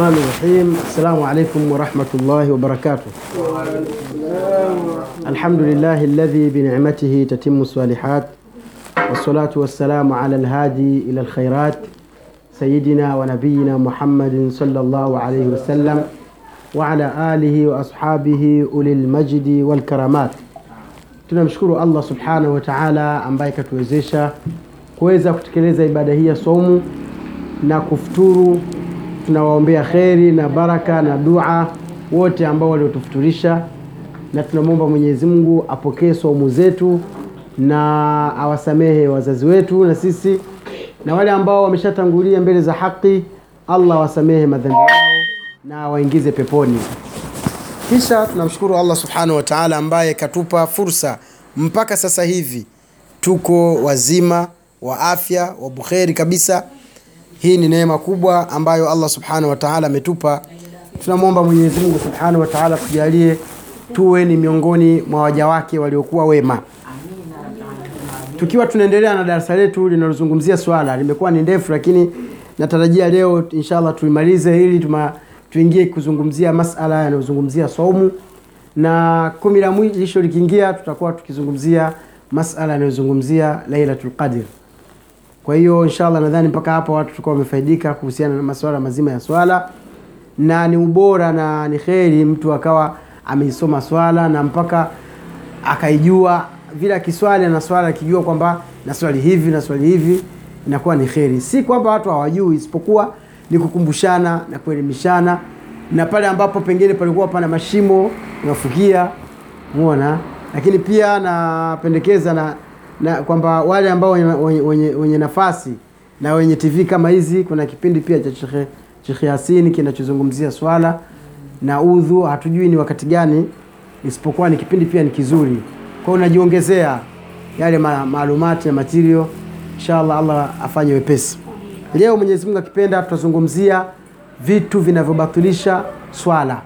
الرحمن الرحيم. السلام عليكم ورحمة الله وبركاته. الحمد لله الذي بنعمته تتم الصالحات والصلاة والسلام على الهادي إلى الخيرات سيدنا ونبينا محمد صلى الله عليه وسلم وعلى آله وأصحابه أولي المجد والكرامات. Tunamshukuru allah subhanahu wa taala ambaye katuwezesha kuweza kutekeleza ibada hii ya saumu na kufuturu tunawaombea kheri na baraka na dua wote ambao waliotufuturisha. Na tunamwomba mwenyezi mungu apokee saumu zetu na awasamehe wazazi wetu na sisi na wale ambao wameshatangulia mbele za haki allah awasamehe madhambi yao na awaingize peponi. Kisha tunamshukuru allah subhanahu wa taala ambaye katupa fursa mpaka sasa hivi. Tuko wazima wa afya wa bukheri kabisa hii ni neema kubwa ambayo allah subhanahu wa taala ametupa. Tunamwomba mwenyezi mungu subhanahu wa tujalie tuwe ni miongoni mwa waja wake waliokuwa wema. Tukiwa tunaendelea na darasa letu linalozungumzia swala limekuwa ni ndefu lakini natarajia leo inshallah tulimalize ili tuma, tuingie kuzungumzia masala yanayozungumzia saumu. Na kumi la mwisho likiingia tutakuwa tukizungumzia masala yanayozungumzia lailatul qadr kwa hiyo inshallah nadhani mpaka hapa watu tulikuwa wamefaidika kuhusiana na masuala mazima ya swala. Na ni ubora na ni kheri mtu akawa ameisoma swala na mpaka akaijua vile akiswali na swala akijua kwamba na swali hivi na swali hivi inakuwa ni kheri. Si kwamba watu hawajui isipokuwa ni kukumbushana na kuelimishana. Na pale ambapo pengine palikuwa pana mashimo unafukia muona lakini pia napendekeza na, na kwamba wale ambao wenye, wenye, wenye nafasi na wenye tv kama hizi kuna kipindi pia cha shekhe yasini kinachozungumzia swala na udhu. Hatujui ni wakati gani isipokuwa ni kipindi pia ni kizuri. Kwa unajiongezea yale maalumati na material. Inshallah allah afanye wepesi. Leo mwenyezi mungu akipenda tutazungumzia vitu vinavyobatilisha swala.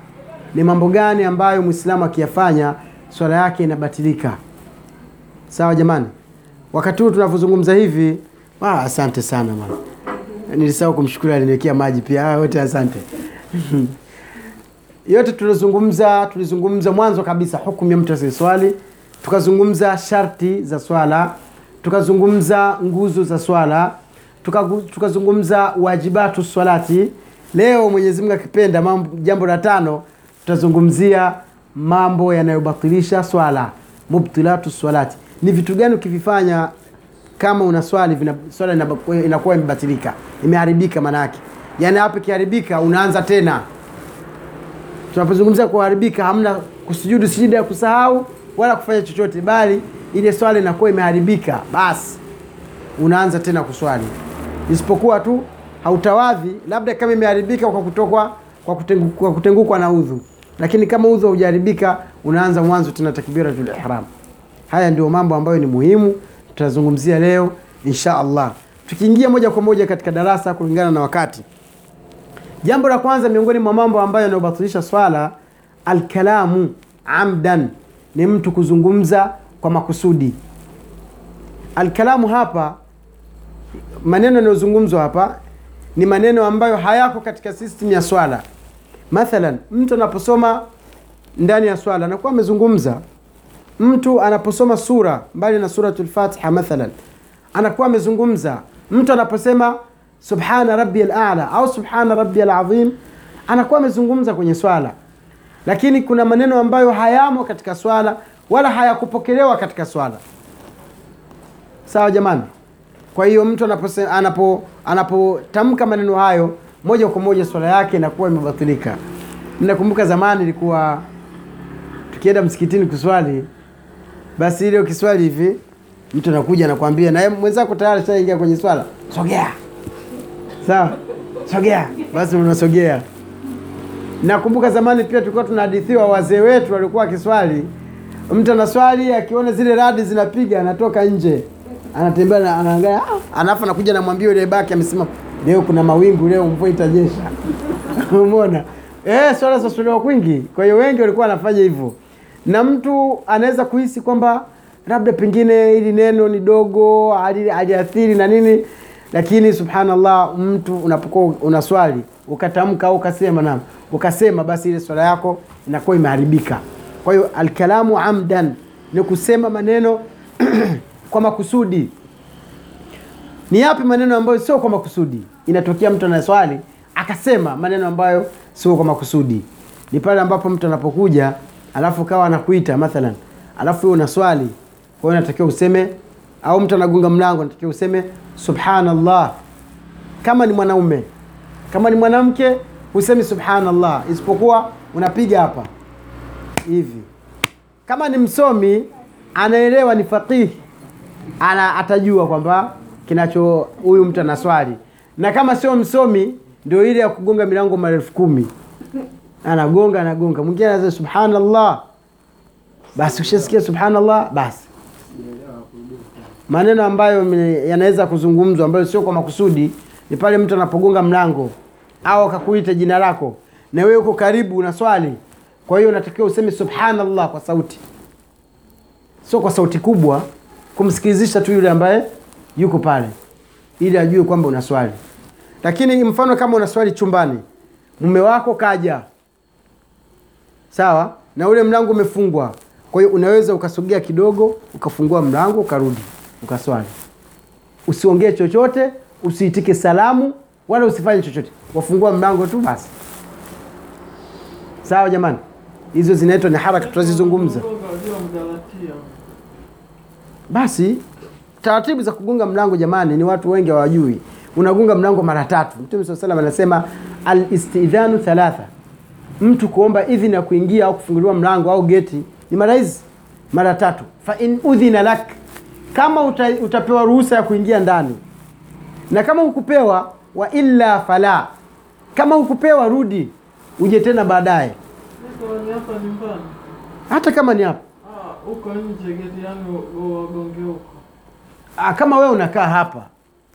Ni mambo gani ambayo mwislamu akiyafanya swala yake inabatilika? Sawa jamani wakati huu tunavyozungumza hivi ah, asante sana mama, nilisahau kumshukuru aliniwekea maji pia. Ah, asante. Yote tulizungumza tulizungumza mwanzo kabisa hukumu ya mtu asiyeswali tukazungumza sharti za swala. Tukazungumza nguzo za swala. Tukazungumza wajibatu swalati. Leo mwenyezi mungu akipenda mambo- jambo la tano tutazungumzia mambo yanayobatilisha swala. Mubtilatu swalati ni vitu gani ukivifanya kama una swali swala inakuwa imebatilika imeharibika maanaake yaani hapo ikiharibika unaanza tena. Tunapozungumzia kuharibika hamna kusujudu sijida ya kusahau wala kufanya chochote bali ile swala inakuwa imeharibika basi unaanza tena kuswali. Isipokuwa tu hautawadhi labda kama imeharibika kwa kutokwa kwa, kutengu, kwa kutengukwa na udhu. Lakini kama udhu haujaharibika unaanza mwanzo tena takbiratul ihram haya ndio mambo ambayo ni muhimu tutazungumzia leo insha allah. Tukiingia moja kwa moja katika darasa kulingana na wakati. Jambo la kwanza miongoni mwa mambo ambayo yanayobatilisha swala alkalamu amdan ni mtu kuzungumza kwa makusudi. Alkalamu hapa maneno yanayozungumzwa hapa ni maneno ambayo hayako katika system ya swala. Mathalan mtu anaposoma ndani ya swala anakuwa amezungumza mtu anaposoma sura mbali na suratul fatiha mathalan anakuwa amezungumza. Mtu anaposema subhana rabbi ala au subhana rabbi alazim anakuwa amezungumza kwenye swala. Lakini kuna maneno ambayo hayamo katika swala wala hayakupokelewa katika swala. Sawa jamani? Kwa hiyo mtu anapose- anapo anapotamka maneno hayo moja kwa moja swala yake inakuwa imebatilika. Nakumbuka zamani ilikuwa tukienda msikitini kuswali basi ile ukiswali hivi mtu anakuja anakwambia na mwenzako tayari shaingia kwenye swala. Sogea. Sawa? Sogea. Basi unasogea. Nakumbuka zamani pia tulikuwa tunahadithiwa wazee wetu walikuwa wakiswali. Mtu anaswali akiona zile radi zinapiga anatoka nje. Anatembea na- anaangalia ah, alafu anakuja namwambia yule baki amesimama, leo kuna mawingu leo mvua itanyesha. Umeona? Eh, swala zaswaliwa kwingi. Kwa hiyo wengi walikuwa wanafanya hivyo na mtu anaweza kuhisi kwamba labda pengine hili neno ni dogo hali- haliathiri na nini lakini subhanallah mtu unapokuwa unaswali ukatamka au ukasema na ukasema basi ile swala yako inakuwa imeharibika. Kwa hiyo alkalamu amdan ni kusema maneno kwa makusudi. Ni yapi maneno ambayo sio kwa makusudi? Inatokea mtu anaswali akasema maneno ambayo sio kwa makusudi. Ni pale ambapo mtu anapokuja alafu kawa anakuita mathalan. Alafu wewe unaswali kwa hiyo unatakiwa useme au mtu anagonga mlango unatakiwa useme subhanallah. Kama ni mwanaume kama ni mwanamke husemi subhanallah isipokuwa unapiga hapa hivi. Kama ni msomi anaelewa ni faqihi ana atajua kwamba kinacho huyu mtu anaswali na kama sio msomi ndio ile ya kugonga milango mara kumi anagonga anagonga. Mwingine anaza subhanallah. Basi ushasikia subhanallah basi. Maneno ambayo yanaweza kuzungumzwa ambayo sio kwa makusudi ni pale mtu anapogonga mlango au akakuita jina lako na wewe uko karibu una swali. Kwa hiyo unatakiwa useme subhanallah kwa sauti. Sio kwa sauti kubwa kumsikilizisha tu yule ambaye yuko pale ili ajue kwamba una swali. Lakini mfano kama una swali chumbani mume wako kaja sawa? Na ule mlango umefungwa. Kwa hiyo unaweza ukasogea kidogo ukafungua mlango ukarudi ukaswali. Usiongee chochote usiitike salamu wala usifanye chochote. Wafungua mlango tu basi. Sawa jamani? Hizo zinaitwa ni haraka tutazizungumza. Basi taratibu za kugonga mlango jamani ni watu wengi hawajui. Unagonga mlango mara tatu. Mtume saa salam anasema alistidhanu thalatha mtu kuomba idhini ya kuingia au kufunguliwa mlango au geti ni mara hizi mara tatu. Fa in udhina lak kama uta, utapewa ruhusa ya kuingia ndani. Na kama hukupewa wa illa fala kama hukupewa rudi uje tena baadaye. Hata kama ni hapa. Ah, huko nje geti wagonge huko. Ah, kama wewe unakaa hapa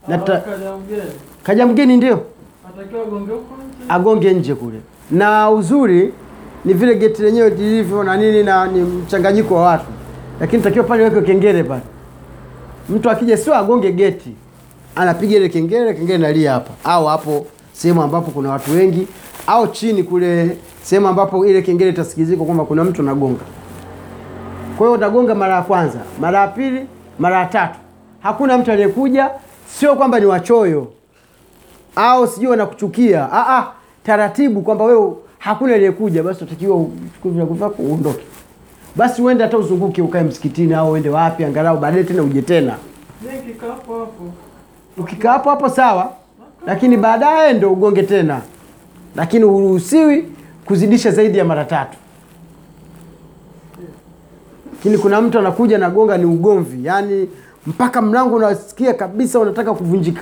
na Kaja mgeni. kaja mgeni ndio? Atakiwa agonge huko nje. agonge nje kule na uzuri ni vile geti lenyewe lilivyo na nini na ni mchanganyiko wa watu. Lakini takiwa pale weke kengele pale. Mtu akija sio agonge geti anapiga ile kengele kengele nalia hapa. Au hapo sehemu ambapo kuna watu wengi au chini kule sehemu ambapo ile kengele itasikizika kwamba kuna mtu anagonga. Kwa hiyo utagonga mara ya kwanza mara ya pili mara ya tatu. Hakuna mtu aliyekuja sio kwamba ni wachoyo. Au sijui wanakuchukia. Ah, ah, taratibu kwamba wewe hakuna aliyekuja basi utakiwa uchukue virago vyako uondoke. Basi uende hata uzunguke ukae msikitini au uende wapi angalau baadaye tena uje tena. Ukikaa hapo hapo sawa lakini baadaye ndo ugonge tena. Lakini huruhusiwi kuzidisha zaidi ya mara tatu. Lakini kuna mtu anakuja nagonga, ni ugomvi yaani mpaka mlango unasikia kabisa unataka kuvunjika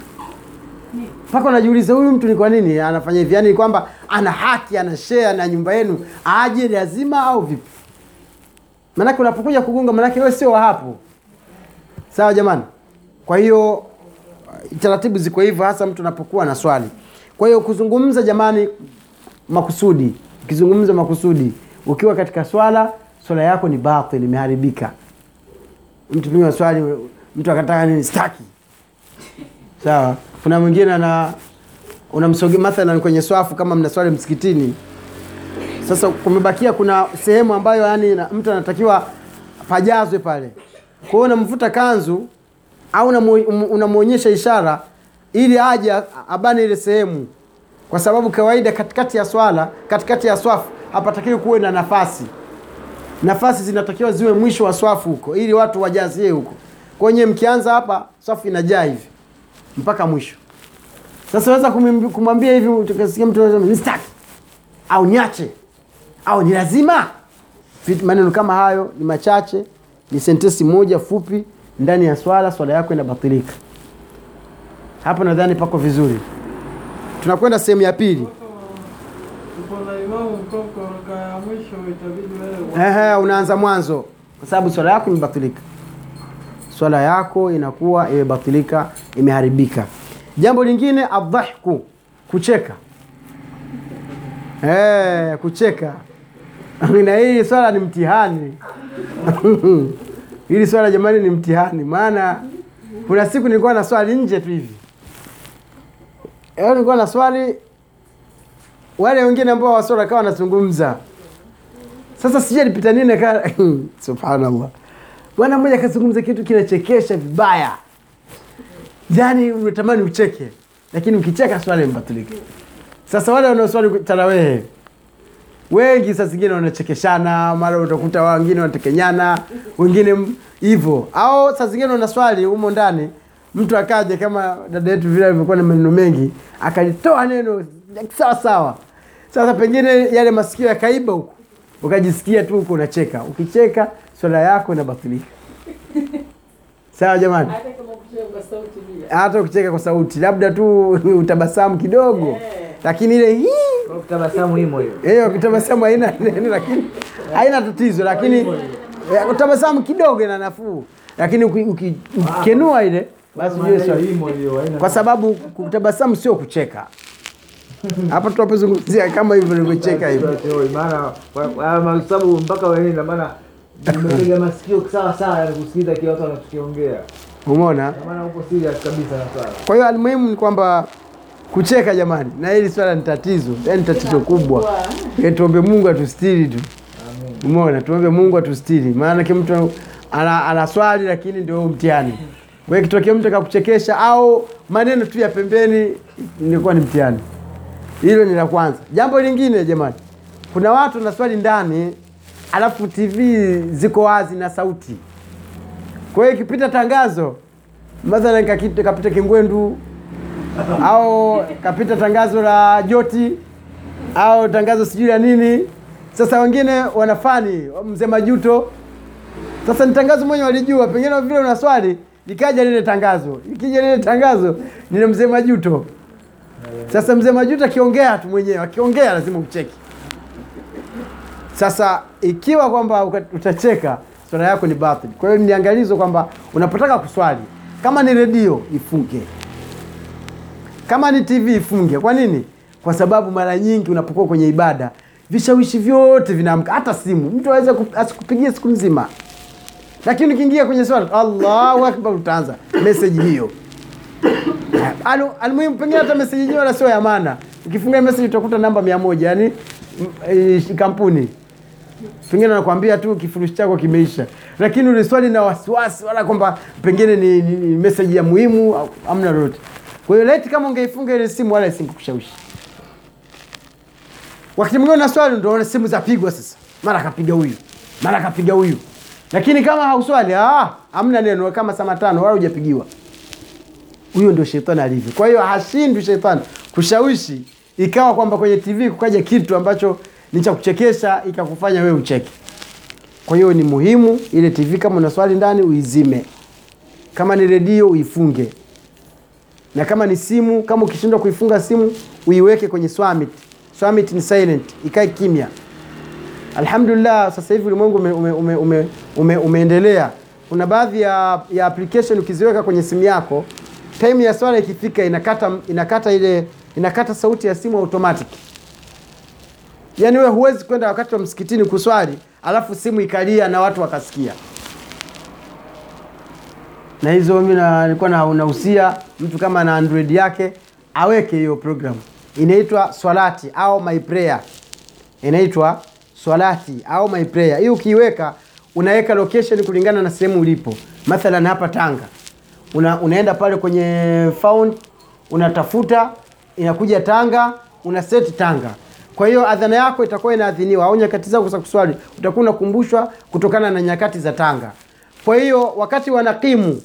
mpaka unajiuliza huyu mtu ni kwa nini anafanya hivi? Yaani kwamba ana haki ana share na nyumba yenu aje lazima au vipi? Manake unapokuja kugonga manake wewe sio wa hapo. Sawa jamani? Kwa hiyo taratibu ziko hivyo hasa mtu anapokuwa na swali. Kwa hiyo kuzungumza jamani makusudi. Ukizungumza makusudi ukiwa katika swala swala yako ni batil imeharibika. Mtu piga swali mtu akataka nini? Staki sawa kuna mwingine ana unamsogea mathalan kwenye swafu kama mna swali msikitini. Sasa kumebakia kuna sehemu ambayo yani mtu anatakiwa pajazwe pale. Kwa hiyo unamvuta kanzu au unamwonyesha ishara ili aje abane ile sehemu. Kwa sababu kawaida katikati ya swala katikati ya swafu hapatakiwi kuwe na nafasi. Nafasi zinatakiwa ziwe mwisho wa swafu huko ili watu wajazie huko. Kwenye mkianza hapa swafu inajaa hivi mpaka mwisho. Sasa weza kumwambia hivi tukasikia mtu nistaki au niache. Au ni lazima? Maneno kama hayo ni machache ni sentensi moja fupi ndani ya swala swala yako inabatilika. Hapo nadhani pako vizuri. Tunakwenda sehemu ya pili. Ehe, unaanza mwanzo. Kwa sababu swala yako imebatilika swala yako inakuwa imebatilika imeharibika. Jambo lingine adhahku kucheka. Eh, kucheka. Na hili swala ni mtihani. Hili swala jamani ni mtihani. Maana kuna siku nilikuwa na swali nje tu hivi. Nilikuwa na swali, wale wengine ambao wasora kawa wanazungumza. Sasa sijui alipita nini subhanallah, bwana mmoja akazungumza kitu kinachekesha vibaya, yaani unatamani ucheke, lakini ukicheka swali mbatulike. Sasa wale wanaoswali tarawehe wengi saa zingine wanachekeshana, mara utakuta wengine wanatekenyana, wengine hivyo, au saa zingine unaswali humo ndani, mtu akaja kama dada yetu vile alivyokuwa na maneno mengi, akalitoa neno sawa sawa. Sasa pengine yale masikio yakaiba huku, ukajisikia tu huko unacheka. Ukicheka swala yako inabatilika. Sawa jamani, hata kama kucheka kwa sauti bila hata ukicheka kwa sauti, labda tu utabasamu kidogo, yeah. lakini ile hii kutabasamu himo hiyo. hiyo kutabasamu haina neno, lakini haina tatizo, lakini utabasamu kidogo na nafuu, lakini uki- uki- ukikenua ile basi haina- kwa sababu kutabasamu sio kucheka. Hapa tunapozungumzia kama hivyo nilivyocheka hivyo, maana kwa- kwa mpaka wewe na maana nimepiga masikio sawa sawa ya kusikiliza kile watu wanachokiongea. umeona? Maana uko serious kabisa na swala. Kwa hiyo almuhimu ni kwamba kucheka jamani, na hili swala ni tatizo, yani tatizo kubwa. Eh, Tuombe Mungu atustiri tu, umeona? Tuombe Mungu atustiri, maana kile mtu ana, ana swali lakini ndio mtihani. wewe, kitokea mtu akakuchekesha au maneno tu ya pembeni, nilikuwa ni mtihani. Hilo ni la kwanza. Jambo lingine jamani, kuna watu na swali ndani, alafu TV ziko wazi na sauti. Kwa hiyo ikipita tangazo, mathalan kapita Kingwendu au kapita tangazo la Joti au tangazo sijui la nini. Sasa wengine wanafani mzee Majuto. Sasa ni tangazo mwenye walijua, pengine vile una swali likaja lile tangazo, ikija lile tangazo ni mzee Majuto. Sasa mzee Majuto akiongea tu mwenyewe, akiongea lazima ucheki. Sasa ikiwa kwamba utacheka, swala yako ni batili. Kwa hiyo ni angalizo kwamba unapotaka kuswali, kama ni redio ifunge, kama ni TV ifunge. Kwa nini? Kwa sababu mara nyingi unapokuwa kwenye ibada vishawishi vyote vinaamka, hata simu mtu aweze asikupigie siku nzima, lakini ukiingia kwenye swala, Allahu akbar, utaanza meseji hiyo Alu- almuhimu pengine hata message yenyewe sio ya maana. Ukifunga message utakuta namba mia moja yani m- eh, kampuni pengine anakuambia tu kifurushi chako kimeisha, lakini ule swali na wasiwasi wala kwamba pengine ni, ni, ni message ya muhimu amna lolote. Kwa hiyo laiti kama ungeifunga ile simu wala isingekushawishi. Wakati mwingine na swali ndio simu zapigwa sasa, mara kapiga huyu, mara kapiga huyu, lakini kama hauswali ah, amna neno kama saa tano wala hujapigiwa huyo ndio shetani alivyo. Kwa hiyo hashindwi shetani kushawishi ikawa kwamba kwenye TV kukaja kitu ambacho ni cha kuchekesha ikakufanya wewe ucheke. Kwa hiyo ni muhimu ile TV kama una swali ndani uizime, kama ni redio uifunge, na kama ni simu, kama ukishindwa kuifunga simu uiweke kwenye swamit. Swamit ni silent, ikae kimya. Alhamdulillah, sasa hivi ulimwengu ume, ume, ume, ume, ume, umeendelea. Kuna baadhi ya, ya application ukiziweka kwenye simu yako, time ya swala ikifika inakata, inakata ile inakata sauti ya simu automatic. Yaani wewe huwezi kwenda wakati wa msikitini kuswali alafu simu ikalia na watu wakasikia. Na hizo mimi nilikuwa na nahusia mtu kama ana Android yake aweke hiyo program. Inaitwa Swalati au My Prayer inaitwa swalati au my prayer. Hii ukiiweka unaweka location kulingana na sehemu ulipo. Mathalan hapa Tanga, una, unaenda pale kwenye found unatafuta, inakuja Tanga, una set Tanga. Kwa hiyo adhana yako itakuwa inaadhiniwa au nyakati zako za kuswali utakuwa unakumbushwa kutokana na nyakati za Tanga. Kwa hiyo wakati wanakimu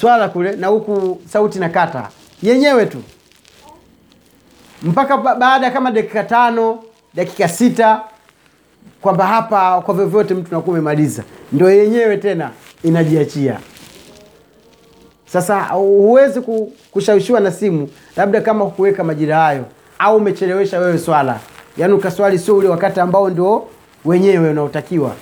swala kule na huku sauti na kata yenyewe tu mpaka baada kama dakika tano dakika sita kwamba hapa kwa vyovyote mtu nakuwa umemaliza, ndio yenyewe tena inajiachia. Sasa huwezi kushawishiwa na simu, labda kama hukuweka majira hayo au umechelewesha wewe swala, yaani ukaswali sio ule wakati ambao ndio wenyewe unaotakiwa.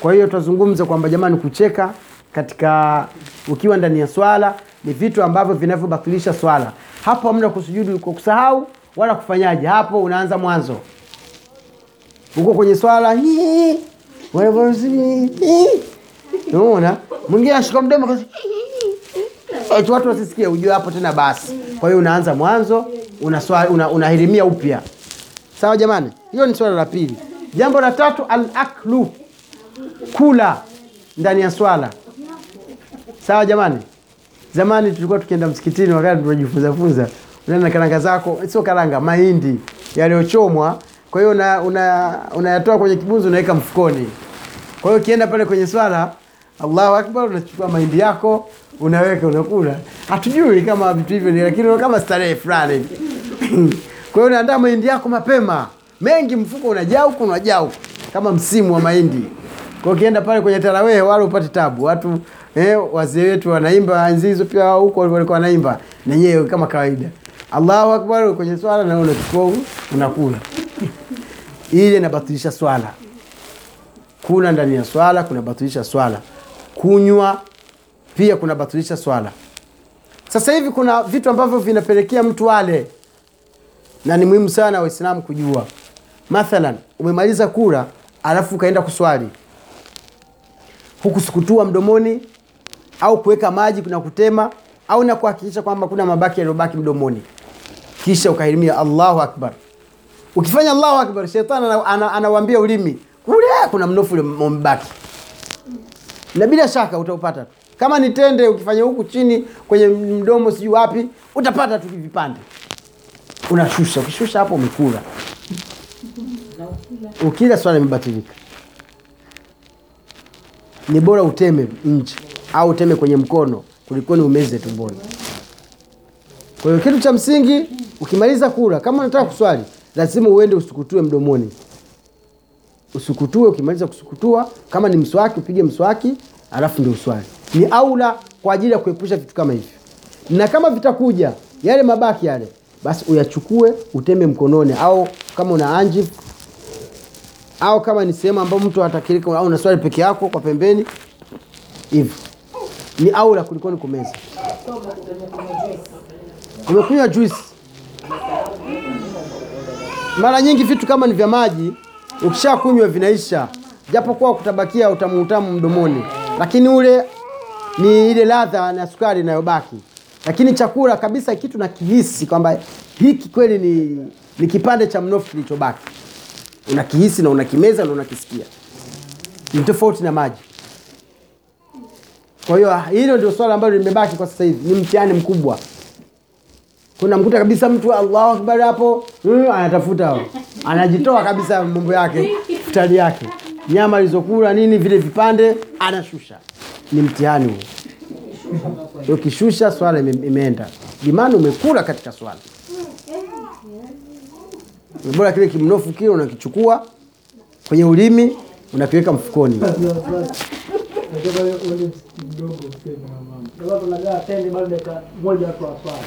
Kwa hiyo tuzungumze kwamba jamani, kucheka katika ukiwa ndani ya swala ni vitu ambavyo vinavyobatilisha swala. Hapo hamna kusujudu kwa kusahau wala kufanyaje, hapo unaanza mwanzo uko kwenye swala hii. Unaona? Mwingine anashika mdomo kasi Eti watu wasisikie ujue hapo tena basi. Kwa hiyo unaanza mwanzo una- unahirimia upya. Sawa jamani? Hiyo ni swala la pili. Jambo la tatu al aklu kula ndani ya swala. Sawa jamani? Zamani tulikuwa tukienda msikitini wakati tunajifunza funza unaenda karanga zako sio karanga mahindi yaliyochomwa. Kwa hiyo una, unayatoa kwenye kibunzi unaweka mfukoni kwa hiyo ukienda pale kwenye swala allahu akbar unachukua mahindi yako unaweka unakula. Hatujui kama vitu hivyo ni lakini kama starehe fulani. Kwa hiyo unaandaa mahindi yako mapema. Mengi mfuko unajaa huku unajaa huku kama msimu wa mahindi. Kwa ukienda pale kwenye tarawehe wala upate tabu. Watu eh, wazee wetu wanaimba enzi hizo pia huko walikuwa wanaimba. Nenyewe kama kawaida. Allahu akbar kwenye swala na unachukua unakula. Ile inabatilisha swala kula ndani ya swala kunabatilisha swala. Kunywa pia kunabatilisha swala. Sasa hivi kuna vitu ambavyo vinapelekea mtu ale. Na ni muhimu sana waislamu kujua. Mathalan umemaliza kula alafu ukaenda kuswali. Hukusukutua mdomoni au kuweka maji na kutema au na kuhakikisha kwamba kuna mabaki yaliyobaki mdomoni. Kisha ukahirimia allahu akbar. Ukifanya allahu akbar shetani ana- ana- anawambia ulimi kule kuna mnofu ule umebaki na bila shaka utaupata tu. Kama ni tende ukifanya huku chini kwenye mdomo sijui wapi utapata tu vipande. Unashusha ukishusha hapo umekula. Ukila. Swala imebatilika ni bora uteme nje au uteme kwenye mkono kulikoni umeze tumboni. Kwa hiyo kitu cha msingi ukimaliza kula kama unataka kuswali lazima uende usukutue mdomoni usukutue ukimaliza kusukutua kama ni mswaki upige mswaki alafu ndio uswali. Ni aula kwa ajili ya kuepusha vitu kama hivyo. Na kama vitakuja yale mabaki yale basi uyachukue uteme mkononi au kama una anji au kama ni sehemu ambayo mtu atakirika au unaswali peke yako kwa pembeni hivyo ni aula kulikoni kumeza. Umekunywa juisi. Mara nyingi vitu kama ni vya maji ukishakunywa vinaisha japokuwa kutabakia utamu mdomoni lakini ule ni ile ladha na sukari inayobaki. Lakini chakula kabisa kitu na kihisi kwamba hiki kweli ni, ni kipande cha mnofu kilichobaki. Unakihisi na unakimeza na unakisikia. Ni tofauti na maji. Kwa hiyo hilo ndio swala ambalo limebaki kwa sasa hivi. Ni mtihani mkubwa kuna mkuta kabisa mtu allahu akbar hapo mm, anatafuta. Anajitoa kabisa mambo yake futari yake. Nyama alizokula nini vile vipande anashusha. Ni mtihani huo. Ukishusha swala imeenda. Imani umekula katika swala. Bora kile kimnofu kile unakichukua kwenye ulimi unakiweka mfukoni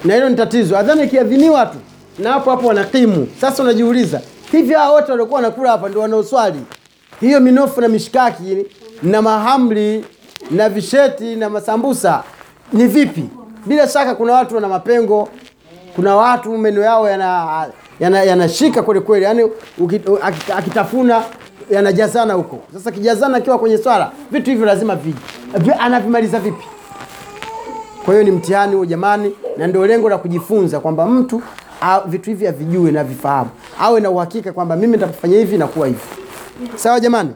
na hilo ni tatizo. Adhani ikiadhiniwa tu. Na hapo hapo wanakimu. Sasa unajiuliza hivi hao wote waliokuwa wanakula hapa ndio wanaoswali? Hiyo minofu na mishikaki na mahamri na visheti na masambusa ni vipi? Bila shaka kuna watu wana mapengo. Kuna watu meno yao yanashika yana, yana kweli yani akitafuna yanajazana huko. Sasa kijazana akiwa kwenye swala vitu hivyo lazima viji Vi- anavimaliza vipi? Kwa hiyo ni mtihani huo jamani na ndio lengo la kujifunza kwamba mtu a, vitu hivi avijue na vifahamu. Awe na uhakika kwamba mimi nitafanya hivi na kuwa hivi. Sawa jamani